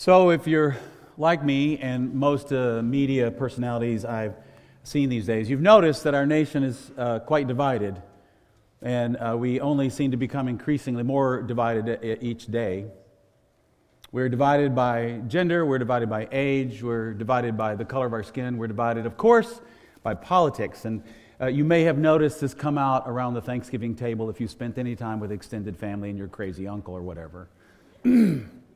So, if you're like me and most uh, media personalities I've seen these days, you've noticed that our nation is uh, quite divided, and uh, we only seem to become increasingly more divided each day. We're divided by gender, we're divided by age, we're divided by the color of our skin, we're divided, of course, by politics. And uh, you may have noticed this come out around the Thanksgiving table if you spent any time with extended family and your crazy uncle or whatever.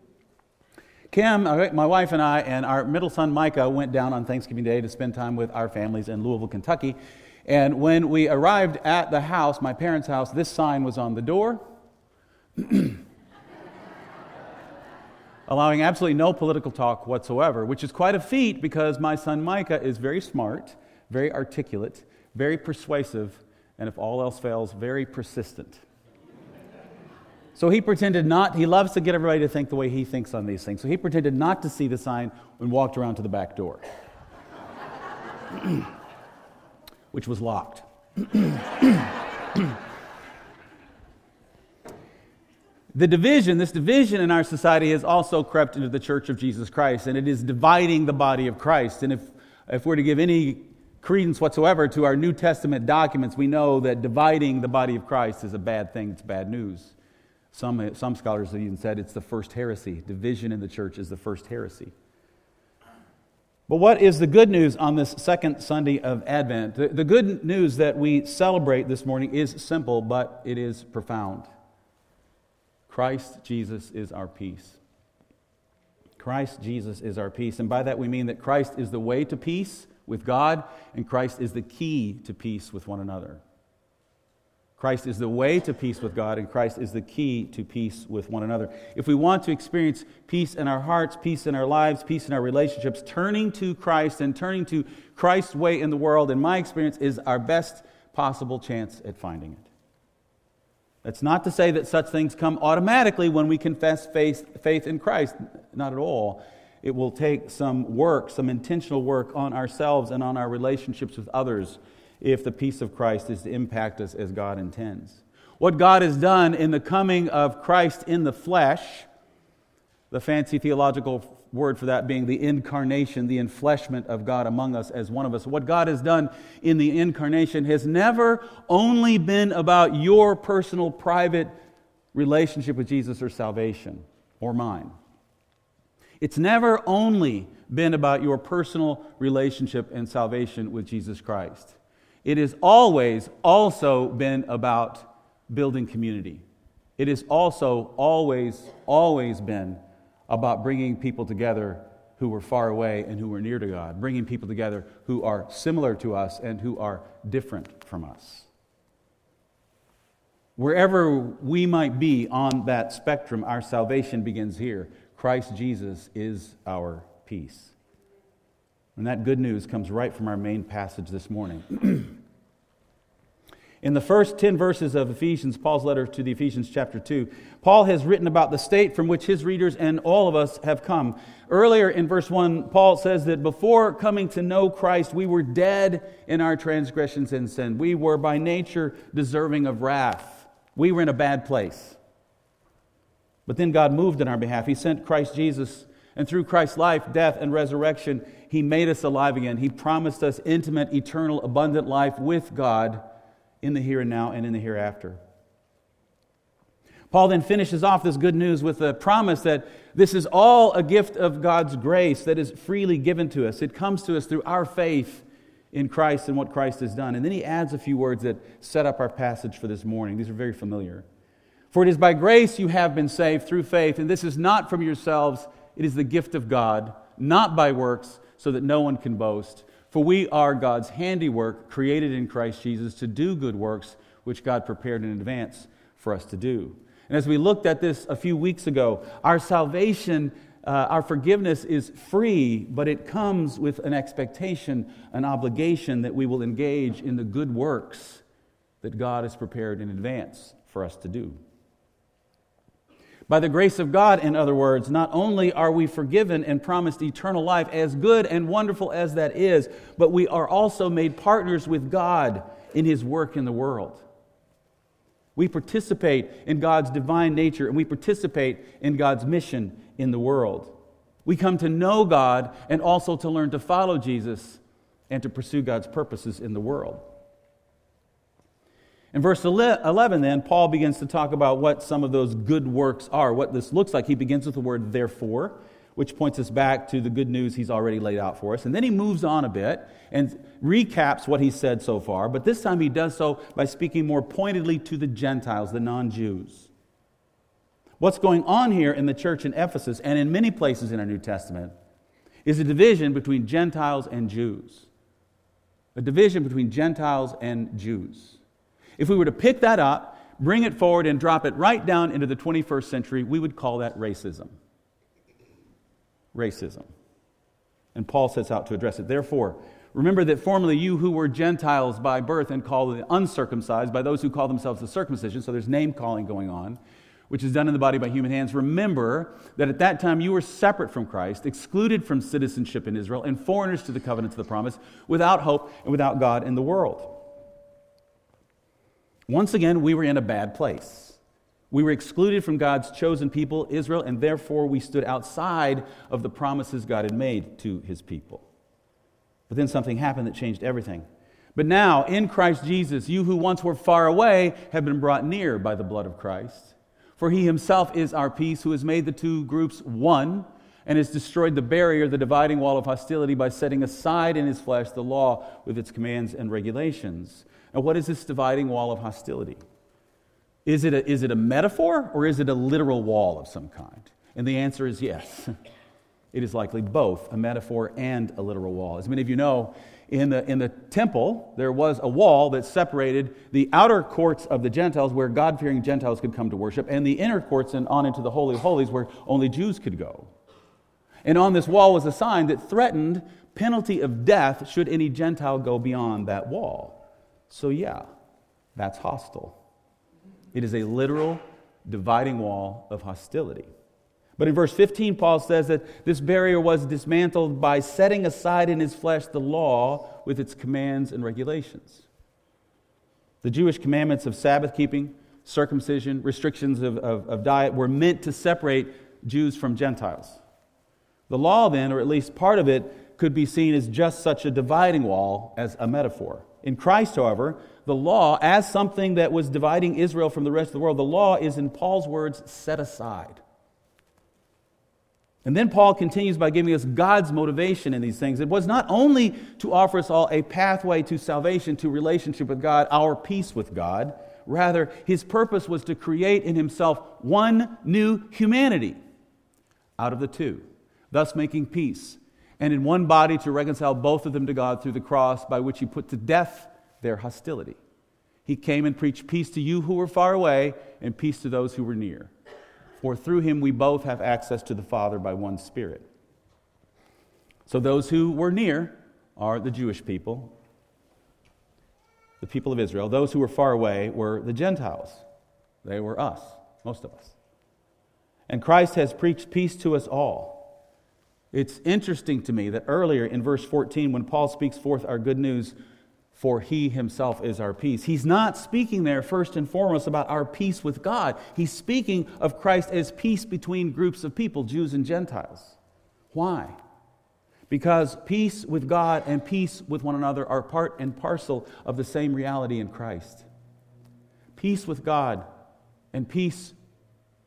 Kim, my wife, and I, and our middle son Micah went down on Thanksgiving Day to spend time with our families in Louisville, Kentucky. And when we arrived at the house, my parents' house, this sign was on the door, allowing absolutely no political talk whatsoever, which is quite a feat because my son Micah is very smart, very articulate, very persuasive, and if all else fails, very persistent. So he pretended not, he loves to get everybody to think the way he thinks on these things. So he pretended not to see the sign and walked around to the back door, which was locked. the division, this division in our society has also crept into the church of Jesus Christ, and it is dividing the body of Christ. And if, if we're to give any credence whatsoever to our New Testament documents, we know that dividing the body of Christ is a bad thing, it's bad news. Some, some scholars have even said it's the first heresy. Division in the church is the first heresy. But what is the good news on this second Sunday of Advent? The, the good news that we celebrate this morning is simple, but it is profound. Christ Jesus is our peace. Christ Jesus is our peace. And by that we mean that Christ is the way to peace with God, and Christ is the key to peace with one another. Christ is the way to peace with God, and Christ is the key to peace with one another. If we want to experience peace in our hearts, peace in our lives, peace in our relationships, turning to Christ and turning to Christ's way in the world, in my experience, is our best possible chance at finding it. That's not to say that such things come automatically when we confess faith, faith in Christ. Not at all. It will take some work, some intentional work on ourselves and on our relationships with others if the peace of Christ is to impact us as God intends. What God has done in the coming of Christ in the flesh, the fancy theological word for that being the incarnation, the enfleshment of God among us as one of us. What God has done in the incarnation has never only been about your personal, private relationship with Jesus or salvation or mine. It's never only been about your personal relationship and salvation with Jesus Christ. It has always also been about building community. It has also always, always been about bringing people together who were far away and who were near to God, bringing people together who are similar to us and who are different from us. Wherever we might be on that spectrum, our salvation begins here. Christ Jesus is our peace. And that good news comes right from our main passage this morning. In the first 10 verses of Ephesians, Paul's letter to the Ephesians, chapter 2, Paul has written about the state from which his readers and all of us have come. Earlier in verse 1, Paul says that before coming to know Christ, we were dead in our transgressions and sin. We were by nature deserving of wrath. We were in a bad place. But then God moved in our behalf. He sent Christ Jesus and through Christ's life, death, and resurrection, He made us alive again. He promised us intimate, eternal, abundant life with God in the here and now and in the hereafter. Paul then finishes off this good news with a promise that this is all a gift of God's grace that is freely given to us. It comes to us through our faith in Christ and what Christ has done. And then he adds a few words that set up our passage for this morning. These are very familiar. For it is by grace you have been saved through faith, and this is not from yourselves, it is the gift of God, not by works, so that no one can boast. For we are God's handiwork, created in Christ Jesus to do good works, which God prepared in advance for us to do. And as we looked at this a few weeks ago, our salvation, uh, our forgiveness is free, but it comes with an expectation, an obligation that we will engage in the good works that God has prepared in advance for us to do. By the grace of God, in other words, not only are we forgiven and promised eternal life, as good and wonderful as that is, but we are also made partners with God in His work in the world. We participate in God's divine nature and we participate in God's mission in the world. We come to know God and also to learn to follow Jesus and to pursue God's purposes in the world. In verse 11, then, Paul begins to talk about what some of those good works are, what this looks like. He begins with the word therefore, which points us back to the good news he's already laid out for us. And then he moves on a bit and recaps what he said so far, but this time he does so by speaking more pointedly to the Gentiles, the non Jews. What's going on here in the church in Ephesus and in many places in our New Testament is a division between Gentiles and Jews. A division between Gentiles and Jews. If we were to pick that up, bring it forward, and drop it right down into the 21st century, we would call that racism. Racism. And Paul sets out to address it. Therefore, remember that formerly you who were Gentiles by birth and called the uncircumcised by those who call themselves the circumcision, so there's name calling going on, which is done in the body by human hands. Remember that at that time you were separate from Christ, excluded from citizenship in Israel, and foreigners to the covenants of the promise, without hope and without God in the world. Once again, we were in a bad place. We were excluded from God's chosen people, Israel, and therefore we stood outside of the promises God had made to his people. But then something happened that changed everything. But now, in Christ Jesus, you who once were far away have been brought near by the blood of Christ. For he himself is our peace, who has made the two groups one and has destroyed the barrier, the dividing wall of hostility, by setting aside in his flesh the law with its commands and regulations. Now, what is this dividing wall of hostility? Is it, a, is it a metaphor or is it a literal wall of some kind? And the answer is yes. It is likely both a metaphor and a literal wall. As many of you know, in the, in the temple, there was a wall that separated the outer courts of the Gentiles, where God fearing Gentiles could come to worship, and the inner courts and on into the Holy of Holies, where only Jews could go. And on this wall was a sign that threatened penalty of death should any Gentile go beyond that wall. So, yeah, that's hostile. It is a literal dividing wall of hostility. But in verse 15, Paul says that this barrier was dismantled by setting aside in his flesh the law with its commands and regulations. The Jewish commandments of Sabbath keeping, circumcision, restrictions of, of, of diet were meant to separate Jews from Gentiles. The law, then, or at least part of it, could be seen as just such a dividing wall as a metaphor. In Christ, however, the law, as something that was dividing Israel from the rest of the world, the law is, in Paul's words, set aside. And then Paul continues by giving us God's motivation in these things. It was not only to offer us all a pathway to salvation, to relationship with God, our peace with God. Rather, his purpose was to create in himself one new humanity out of the two, thus making peace and in one body to reconcile both of them to God through the cross, by which he put to death their hostility. He came and preached peace to you who were far away and peace to those who were near. For through him we both have access to the Father by one Spirit. So those who were near are the Jewish people, the people of Israel. Those who were far away were the Gentiles. They were us, most of us. And Christ has preached peace to us all. It's interesting to me that earlier in verse 14, when Paul speaks forth our good news, for he himself is our peace, he's not speaking there first and foremost about our peace with God. He's speaking of Christ as peace between groups of people, Jews and Gentiles. Why? Because peace with God and peace with one another are part and parcel of the same reality in Christ. Peace with God and peace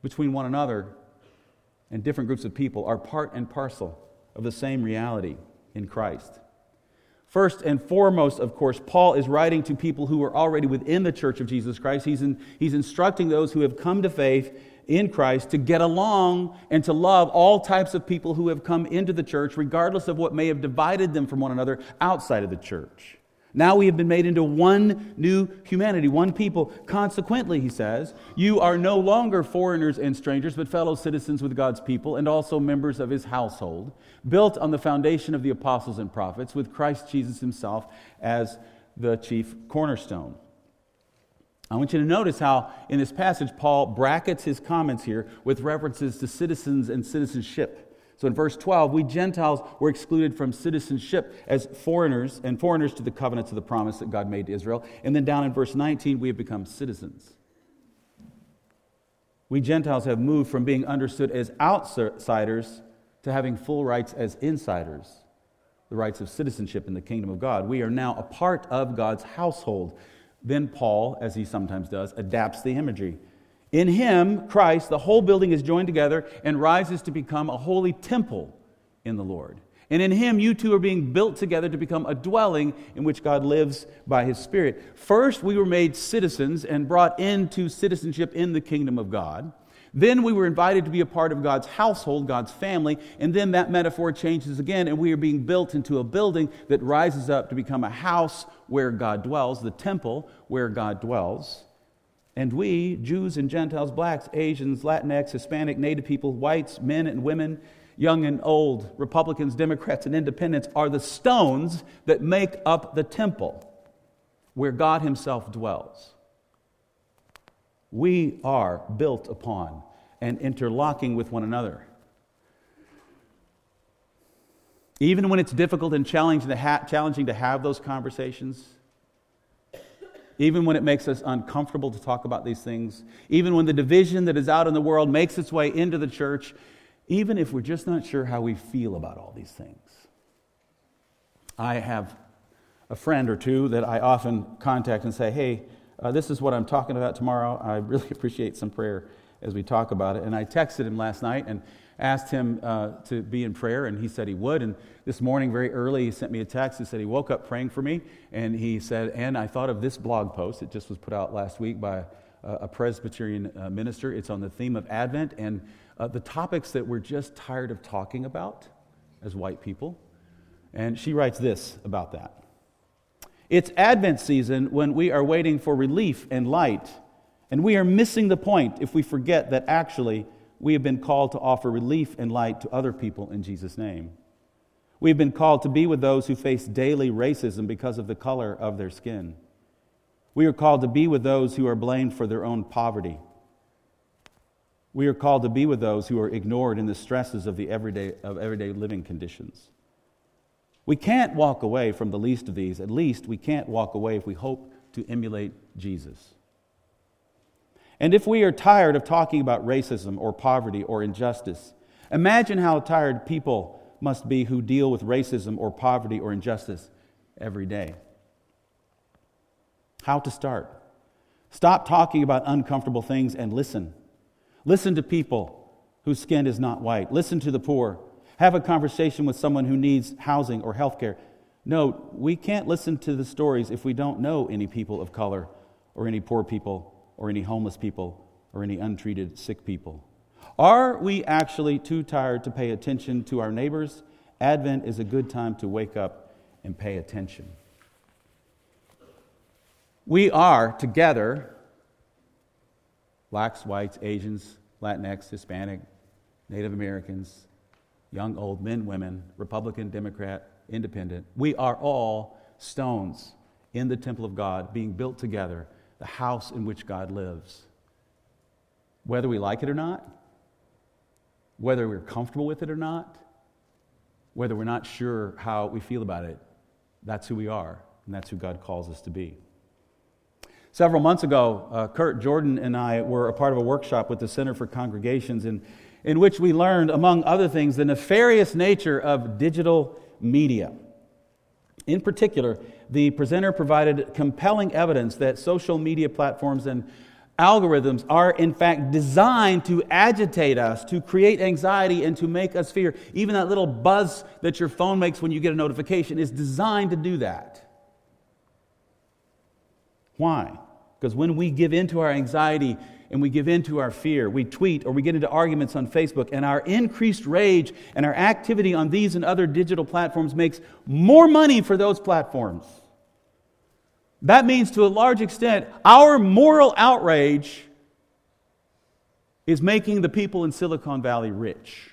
between one another and different groups of people are part and parcel of the same reality in Christ. First and foremost, of course, Paul is writing to people who are already within the church of Jesus Christ. He's, in, he's instructing those who have come to faith in Christ to get along and to love all types of people who have come into the church, regardless of what may have divided them from one another outside of the church. Now we have been made into one new humanity, one people. Consequently, he says, you are no longer foreigners and strangers, but fellow citizens with God's people and also members of his household, built on the foundation of the apostles and prophets, with Christ Jesus himself as the chief cornerstone. I want you to notice how in this passage Paul brackets his comments here with references to citizens and citizenship. So in verse 12, we Gentiles were excluded from citizenship as foreigners and foreigners to the covenants of the promise that God made to Israel. And then down in verse 19, we have become citizens. We Gentiles have moved from being understood as outsiders to having full rights as insiders, the rights of citizenship in the kingdom of God. We are now a part of God's household. Then Paul, as he sometimes does, adapts the imagery. In him, Christ, the whole building is joined together and rises to become a holy temple in the Lord. And in him, you two are being built together to become a dwelling in which God lives by his Spirit. First, we were made citizens and brought into citizenship in the kingdom of God. Then we were invited to be a part of God's household, God's family, and then that metaphor changes again, and we are being built into a building that rises up to become a house where God dwells, the temple where God dwells. And we, Jews and Gentiles, blacks, Asians, Latinx, Hispanic, Native people, whites, men and women, young and old, Republicans, Democrats, and independents, are the stones that make up the temple where God Himself dwells. We are built upon and interlocking with one another. Even when it's difficult and challenging to, ha- challenging to have those conversations, even when it makes us uncomfortable to talk about these things, even when the division that is out in the world makes its way into the church, even if we're just not sure how we feel about all these things. I have a friend or two that I often contact and say, hey, uh, this is what I'm talking about tomorrow. I really appreciate some prayer as we talk about it. And I texted him last night and asked him uh, to be in prayer, and he said he would. And this morning, very early, he sent me a text. He said he woke up praying for me, and he said, And I thought of this blog post. It just was put out last week by a, a Presbyterian uh, minister. It's on the theme of Advent and uh, the topics that we're just tired of talking about as white people. And she writes this about that. It's Advent season when we are waiting for relief and light, and we are missing the point if we forget that actually we have been called to offer relief and light to other people in Jesus' name. We've been called to be with those who face daily racism because of the color of their skin. We are called to be with those who are blamed for their own poverty. We are called to be with those who are ignored in the stresses of the everyday, of everyday living conditions. We can't walk away from the least of these. At least we can't walk away if we hope to emulate Jesus. And if we are tired of talking about racism or poverty or injustice, imagine how tired people must be who deal with racism or poverty or injustice every day. How to start? Stop talking about uncomfortable things and listen. Listen to people whose skin is not white. Listen to the poor. Have a conversation with someone who needs housing or health care. No, we can't listen to the stories if we don't know any people of color or any poor people or any homeless people or any untreated sick people. Are we actually too tired to pay attention to our neighbors? Advent is a good time to wake up and pay attention. We are together, blacks, whites, Asians, Latinx, Hispanic, Native Americans, young, old, men, women, Republican, Democrat, Independent. We are all stones in the temple of God being built together, the house in which God lives. Whether we like it or not, whether we're comfortable with it or not, whether we're not sure how we feel about it, that's who we are, and that's who God calls us to be. Several months ago, uh, Kurt Jordan and I were a part of a workshop with the Center for Congregations in, in which we learned, among other things, the nefarious nature of digital media. In particular, the presenter provided compelling evidence that social media platforms and algorithms are, in fact, designed to agitate us, to create anxiety, and to make us fear. Even that little buzz that your phone makes when you get a notification is designed to do that. Why? Because when we give in to our anxiety and we give in to our fear, we tweet or we get into arguments on Facebook, and our increased rage and our activity on these and other digital platforms makes more money for those platforms. That means, to a large extent, our moral outrage is making the people in Silicon Valley rich.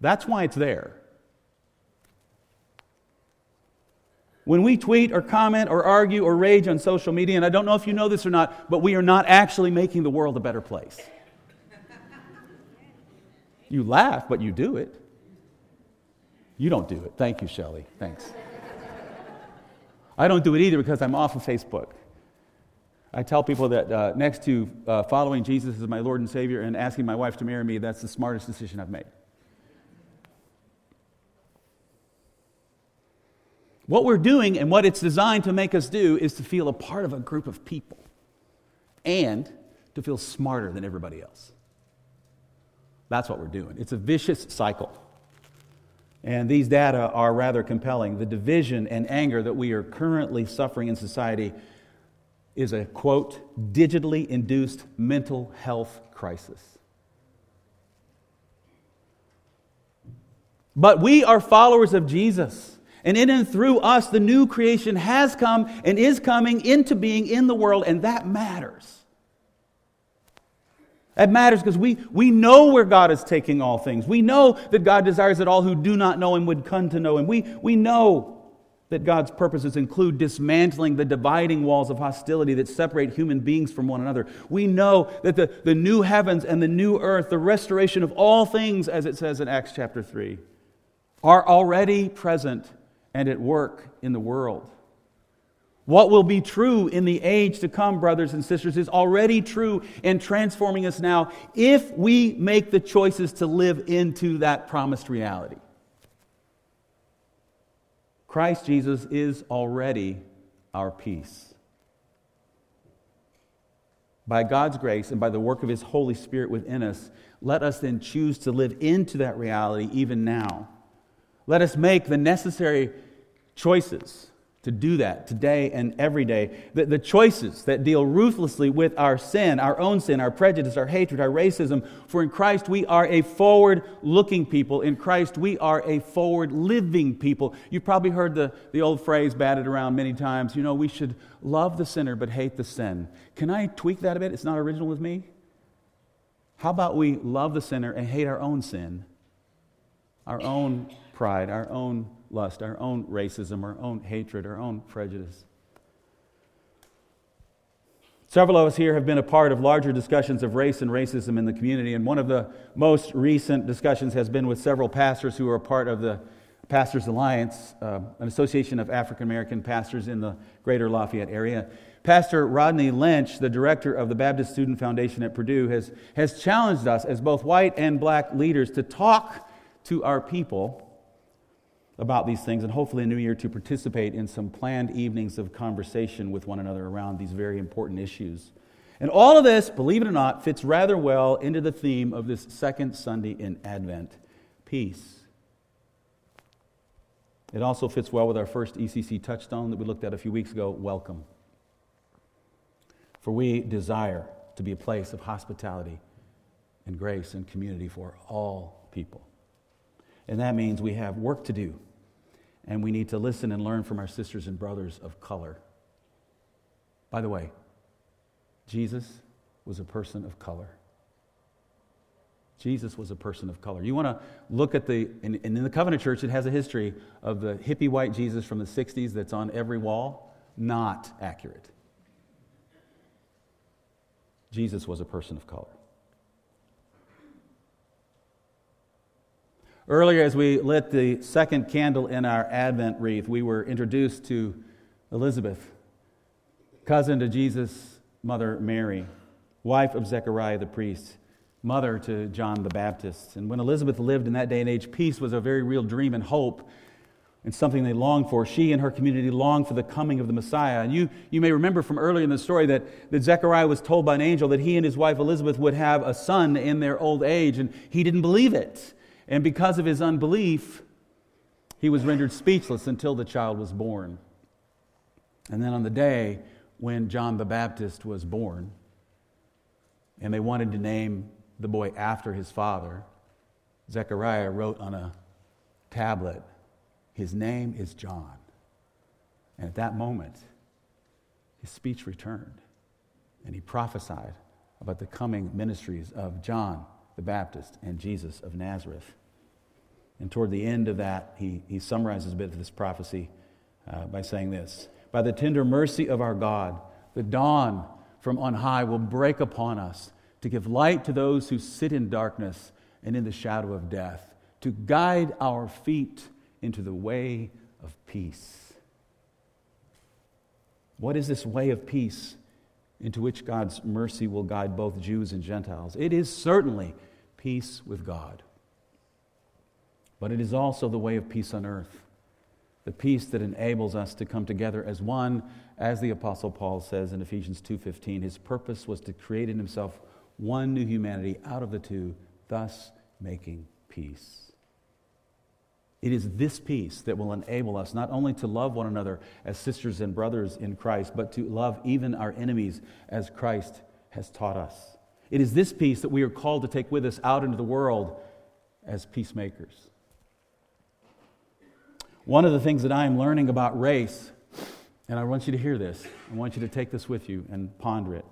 That's why it's there. When we tweet or comment or argue or rage on social media, and I don't know if you know this or not, but we are not actually making the world a better place. You laugh, but you do it. You don't do it. Thank you, Shelley. Thanks. I don't do it either because I'm off of Facebook. I tell people that uh, next to uh, following Jesus as my Lord and Savior and asking my wife to marry me, that's the smartest decision I've made. What we're doing and what it's designed to make us do is to feel a part of a group of people and to feel smarter than everybody else. That's what we're doing. It's a vicious cycle. And these data are rather compelling. The division and anger that we are currently suffering in society is a quote, digitally induced mental health crisis. But we are followers of Jesus. And in and through us, the new creation has come and is coming into being in the world, and that matters. That matters because we, we know where God is taking all things. We know that God desires that all who do not know Him would come to know Him. We, we know that God's purposes include dismantling the dividing walls of hostility that separate human beings from one another. We know that the, the new heavens and the new earth, the restoration of all things, as it says in Acts chapter 3, are already present and at work in the world. What will be true in the age to come, brothers and sisters, is already true and transforming us now if we make the choices to live into that promised reality. Christ Jesus is already our peace. By God's grace and by the work of His Holy Spirit within us, let us then choose to live into that reality even now. Let us make the necessary choices to do that today and every day. The, the choices that deal ruthlessly with our sin, our own sin, our prejudice, our hatred, our racism. For in Christ we are a forward looking people. In Christ we are a forward living people. You've probably heard the, the old phrase batted around many times you know, we should love the sinner but hate the sin. Can I tweak that a bit? It's not original with me. How about we love the sinner and hate our own sin, our own pride, our own lust, our own racism, our own hatred, our own prejudice. Several of us here have been a part of larger discussions of race and racism in the community, and one of the most recent discussions has been with several pastors who are a part of the Pastors Alliance, uh, an association of African American pastors in the greater Lafayette area. Pastor Rodney Lynch, the director of the Baptist Student Foundation at Purdue, has, has challenged us as both white and black leaders to talk to our people about these things and hopefully a new year to participate in some planned evenings of conversation with one another around these very important issues. And all of this, believe it or not, fits rather well into the theme of this second Sunday in Advent peace. It also fits well with our first ECC touchstone that we looked at a few weeks ago welcome. For we desire to be a place of hospitality and grace and community for all people. And that means we have work to do. And we need to listen and learn from our sisters and brothers of color. By the way, Jesus was a person of color. Jesus was a person of color. You want to look at the, and in the Covenant Church, it has a history of the hippie white Jesus from the 60s that's on every wall. Not accurate. Jesus was a person of color. Earlier, as we lit the second candle in our Advent wreath, we were introduced to Elizabeth, cousin to Jesus' mother Mary, wife of Zechariah the priest, mother to John the Baptist. And when Elizabeth lived in that day and age, peace was a very real dream and hope and something they longed for. She and her community longed for the coming of the Messiah. And you, you may remember from earlier in the story that, that Zechariah was told by an angel that he and his wife Elizabeth would have a son in their old age, and he didn't believe it. And because of his unbelief, he was rendered speechless until the child was born. And then on the day when John the Baptist was born, and they wanted to name the boy after his father, Zechariah wrote on a tablet, His name is John. And at that moment, his speech returned, and he prophesied about the coming ministries of John the Baptist and Jesus of Nazareth. And toward the end of that, he, he summarizes a bit of this prophecy uh, by saying this By the tender mercy of our God, the dawn from on high will break upon us to give light to those who sit in darkness and in the shadow of death, to guide our feet into the way of peace. What is this way of peace? Into which God's mercy will guide both Jews and Gentiles. It is certainly peace with God, but it is also the way of peace on earth. the peace that enables us to come together as one, as the apostle Paul says in Ephesians 2:15, his purpose was to create in himself one new humanity out of the two, thus making peace. It is this peace that will enable us not only to love one another as sisters and brothers in Christ, but to love even our enemies as Christ has taught us. It is this peace that we are called to take with us out into the world as peacemakers. One of the things that I am learning about race, and I want you to hear this, I want you to take this with you and ponder it.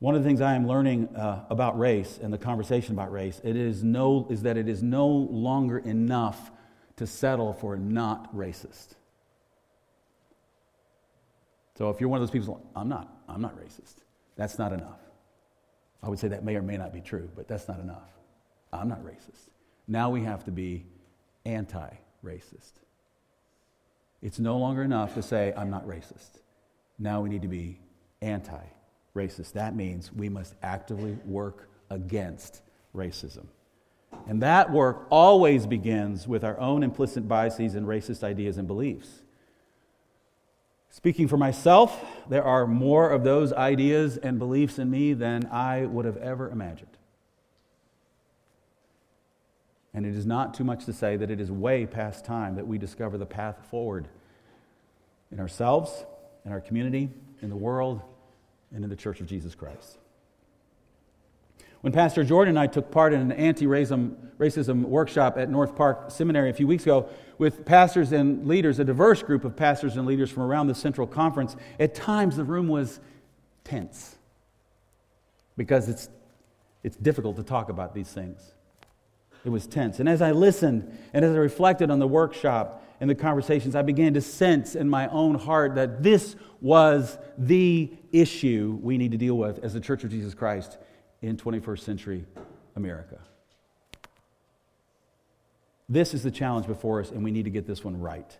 One of the things I am learning uh, about race and the conversation about race it is, no, is that it is no longer enough to settle for not racist. So if you're one of those people, I'm not, I'm not racist. That's not enough. I would say that may or may not be true, but that's not enough. I'm not racist. Now we have to be anti racist. It's no longer enough to say, I'm not racist. Now we need to be anti racist. That means we must actively work against racism. And that work always begins with our own implicit biases and racist ideas and beliefs. Speaking for myself, there are more of those ideas and beliefs in me than I would have ever imagined. And it is not too much to say that it is way past time that we discover the path forward in ourselves, in our community, in the world, and in the Church of Jesus Christ. When Pastor Jordan and I took part in an anti racism workshop at North Park Seminary a few weeks ago with pastors and leaders, a diverse group of pastors and leaders from around the Central Conference, at times the room was tense because it's, it's difficult to talk about these things. It was tense. And as I listened and as I reflected on the workshop and the conversations, I began to sense in my own heart that this was the issue we need to deal with as the Church of Jesus Christ in 21st century America. This is the challenge before us, and we need to get this one right.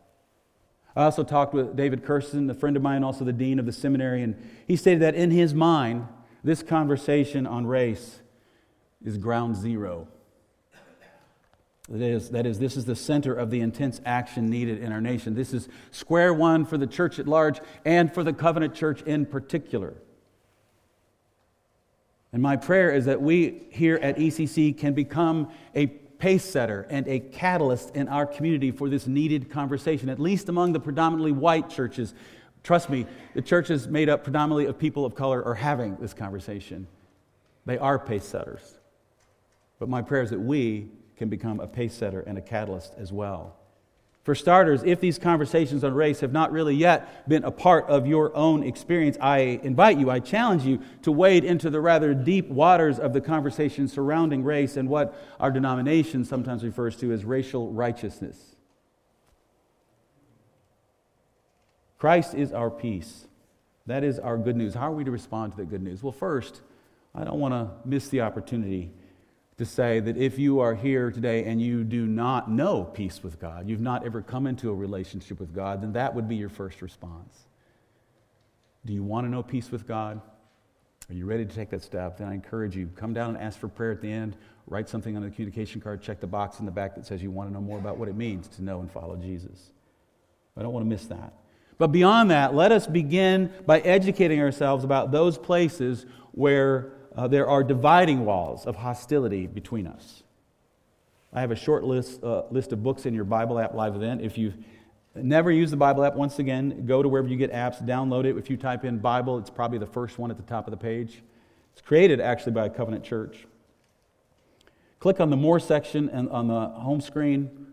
I also talked with David Kersten, a friend of mine, also the dean of the seminary, and he stated that in his mind, this conversation on race is ground zero that is, that is, this is the center of the intense action needed in our nation. This is square one for the church at large and for the covenant church in particular. And my prayer is that we here at ECC can become a pace setter and a catalyst in our community for this needed conversation, at least among the predominantly white churches. Trust me, the churches made up predominantly of people of color are having this conversation. They are pace setters. But my prayer is that we can become a pace setter and a catalyst as well. For starters, if these conversations on race have not really yet been a part of your own experience, I invite you, I challenge you to wade into the rather deep waters of the conversation surrounding race and what our denomination sometimes refers to as racial righteousness. Christ is our peace. That is our good news. How are we to respond to the good news? Well, first, I don't want to miss the opportunity to say that if you are here today and you do not know peace with God, you've not ever come into a relationship with God, then that would be your first response. Do you want to know peace with God? Are you ready to take that step? Then I encourage you, come down and ask for prayer at the end. Write something on the communication card. Check the box in the back that says you want to know more about what it means to know and follow Jesus. I don't want to miss that. But beyond that, let us begin by educating ourselves about those places where uh, there are dividing walls of hostility between us. I have a short list, uh, list of books in your Bible app live event. If you've never used the Bible app, once again, go to wherever you get apps, download it. If you type in Bible, it's probably the first one at the top of the page. It's created actually by a covenant church. Click on the More section and on the home screen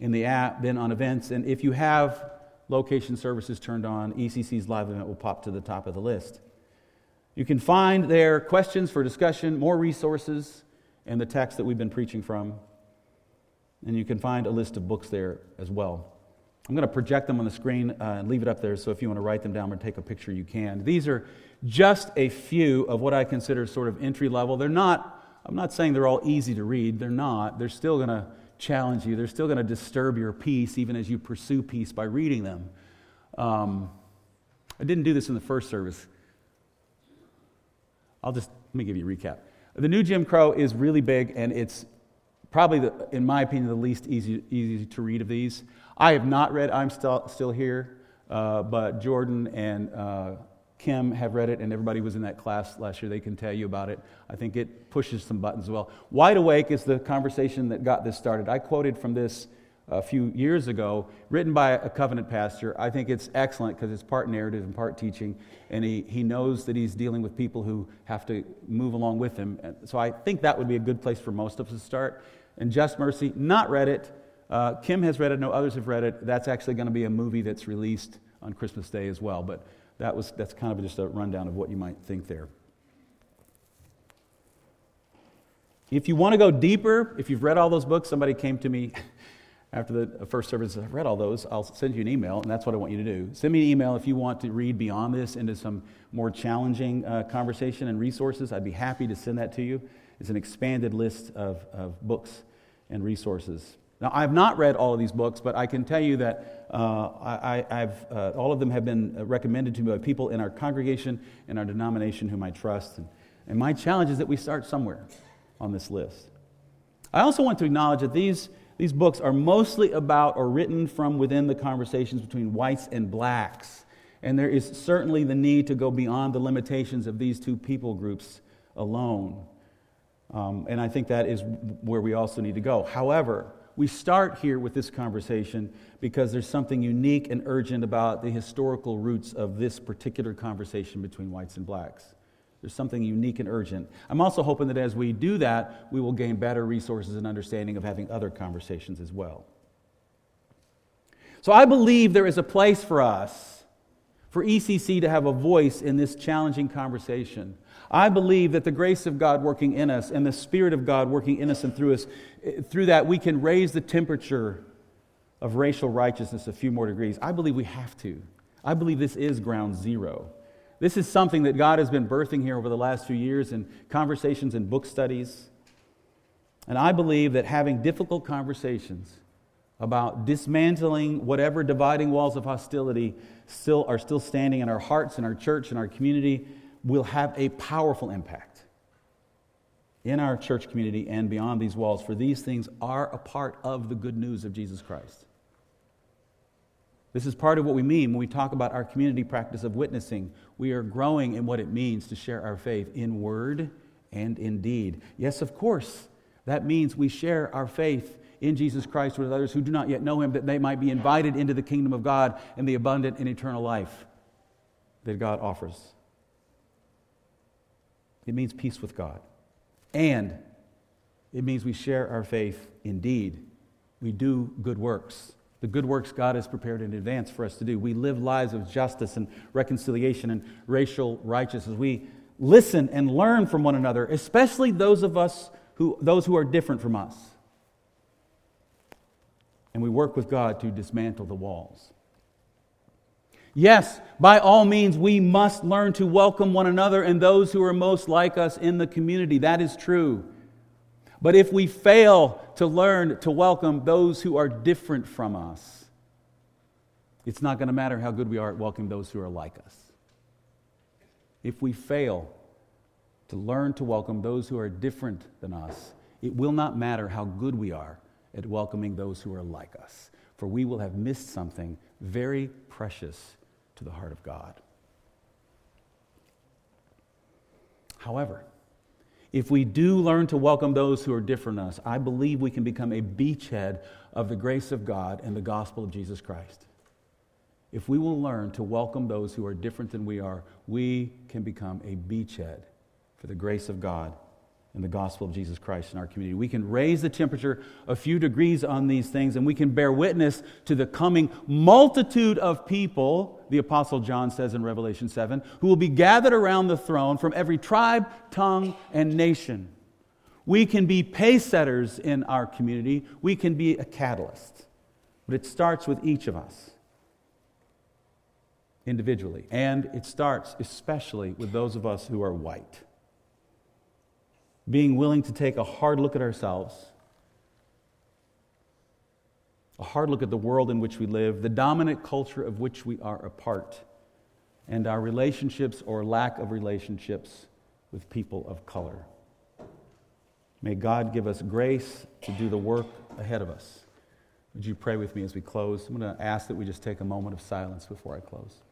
in the app, then on events. And if you have location services turned on, ECC's live event will pop to the top of the list. You can find there questions for discussion, more resources, and the text that we've been preaching from. And you can find a list of books there as well. I'm going to project them on the screen uh, and leave it up there so if you want to write them down or take a picture, you can. These are just a few of what I consider sort of entry level. They're not, I'm not saying they're all easy to read. They're not. They're still going to challenge you, they're still going to disturb your peace even as you pursue peace by reading them. Um, I didn't do this in the first service. I'll just let me give you a recap. The new Jim Crow is really big and it's probably, the, in my opinion, the least easy, easy to read of these. I have not read I'm Still, still Here, uh, but Jordan and uh, Kim have read it, and everybody was in that class last year. They can tell you about it. I think it pushes some buttons well. Wide Awake is the conversation that got this started. I quoted from this a few years ago, written by a covenant pastor. I think it's excellent because it's part narrative and part teaching, and he, he knows that he's dealing with people who have to move along with him. And so I think that would be a good place for most of us to start. And Just Mercy, not read it. Uh, Kim has read it, no others have read it. That's actually going to be a movie that's released on Christmas Day as well. But that was, that's kind of just a rundown of what you might think there. If you want to go deeper, if you've read all those books, somebody came to me after the first service, I've read all those. I'll send you an email, and that's what I want you to do. Send me an email if you want to read beyond this into some more challenging uh, conversation and resources. I'd be happy to send that to you. It's an expanded list of, of books and resources. Now, I've not read all of these books, but I can tell you that uh, I, have uh, all of them have been recommended to me by people in our congregation and our denomination whom I trust. And, and my challenge is that we start somewhere on this list. I also want to acknowledge that these these books are mostly about or written from within the conversations between whites and blacks. And there is certainly the need to go beyond the limitations of these two people groups alone. Um, and I think that is where we also need to go. However, we start here with this conversation because there's something unique and urgent about the historical roots of this particular conversation between whites and blacks. There's something unique and urgent. I'm also hoping that as we do that, we will gain better resources and understanding of having other conversations as well. So I believe there is a place for us, for ECC to have a voice in this challenging conversation. I believe that the grace of God working in us and the Spirit of God working in us and through us, through that, we can raise the temperature of racial righteousness a few more degrees. I believe we have to. I believe this is ground zero. This is something that God has been birthing here over the last few years in conversations and book studies. And I believe that having difficult conversations about dismantling whatever dividing walls of hostility still are still standing in our hearts, in our church, in our community, will have a powerful impact in our church community and beyond these walls, for these things are a part of the good news of Jesus Christ. This is part of what we mean when we talk about our community practice of witnessing. We are growing in what it means to share our faith in word and in deed. Yes, of course, that means we share our faith in Jesus Christ with others who do not yet know him, that they might be invited into the kingdom of God and the abundant and eternal life that God offers. It means peace with God. And it means we share our faith in deed. We do good works the good works God has prepared in advance for us to do. We live lives of justice and reconciliation and racial righteousness. We listen and learn from one another, especially those of us who those who are different from us. And we work with God to dismantle the walls. Yes, by all means, we must learn to welcome one another and those who are most like us in the community. That is true. But if we fail to learn to welcome those who are different from us, it's not going to matter how good we are at welcoming those who are like us. If we fail to learn to welcome those who are different than us, it will not matter how good we are at welcoming those who are like us, for we will have missed something very precious to the heart of God. However, if we do learn to welcome those who are different us, I believe we can become a beachhead of the grace of God and the gospel of Jesus Christ. If we will learn to welcome those who are different than we are, we can become a beachhead for the grace of God and the gospel of Jesus Christ in our community. We can raise the temperature a few degrees on these things, and we can bear witness to the coming multitude of people, the Apostle John says in Revelation 7, who will be gathered around the throne from every tribe, tongue, and nation. We can be pace setters in our community, we can be a catalyst. But it starts with each of us individually, and it starts especially with those of us who are white being willing to take a hard look at ourselves, a hard look at the world in which we live, the dominant culture of which we are a part, and our relationships or lack of relationships with people of color. May God give us grace to do the work ahead of us. Would you pray with me as we close? I'm going to ask that we just take a moment of silence before I close.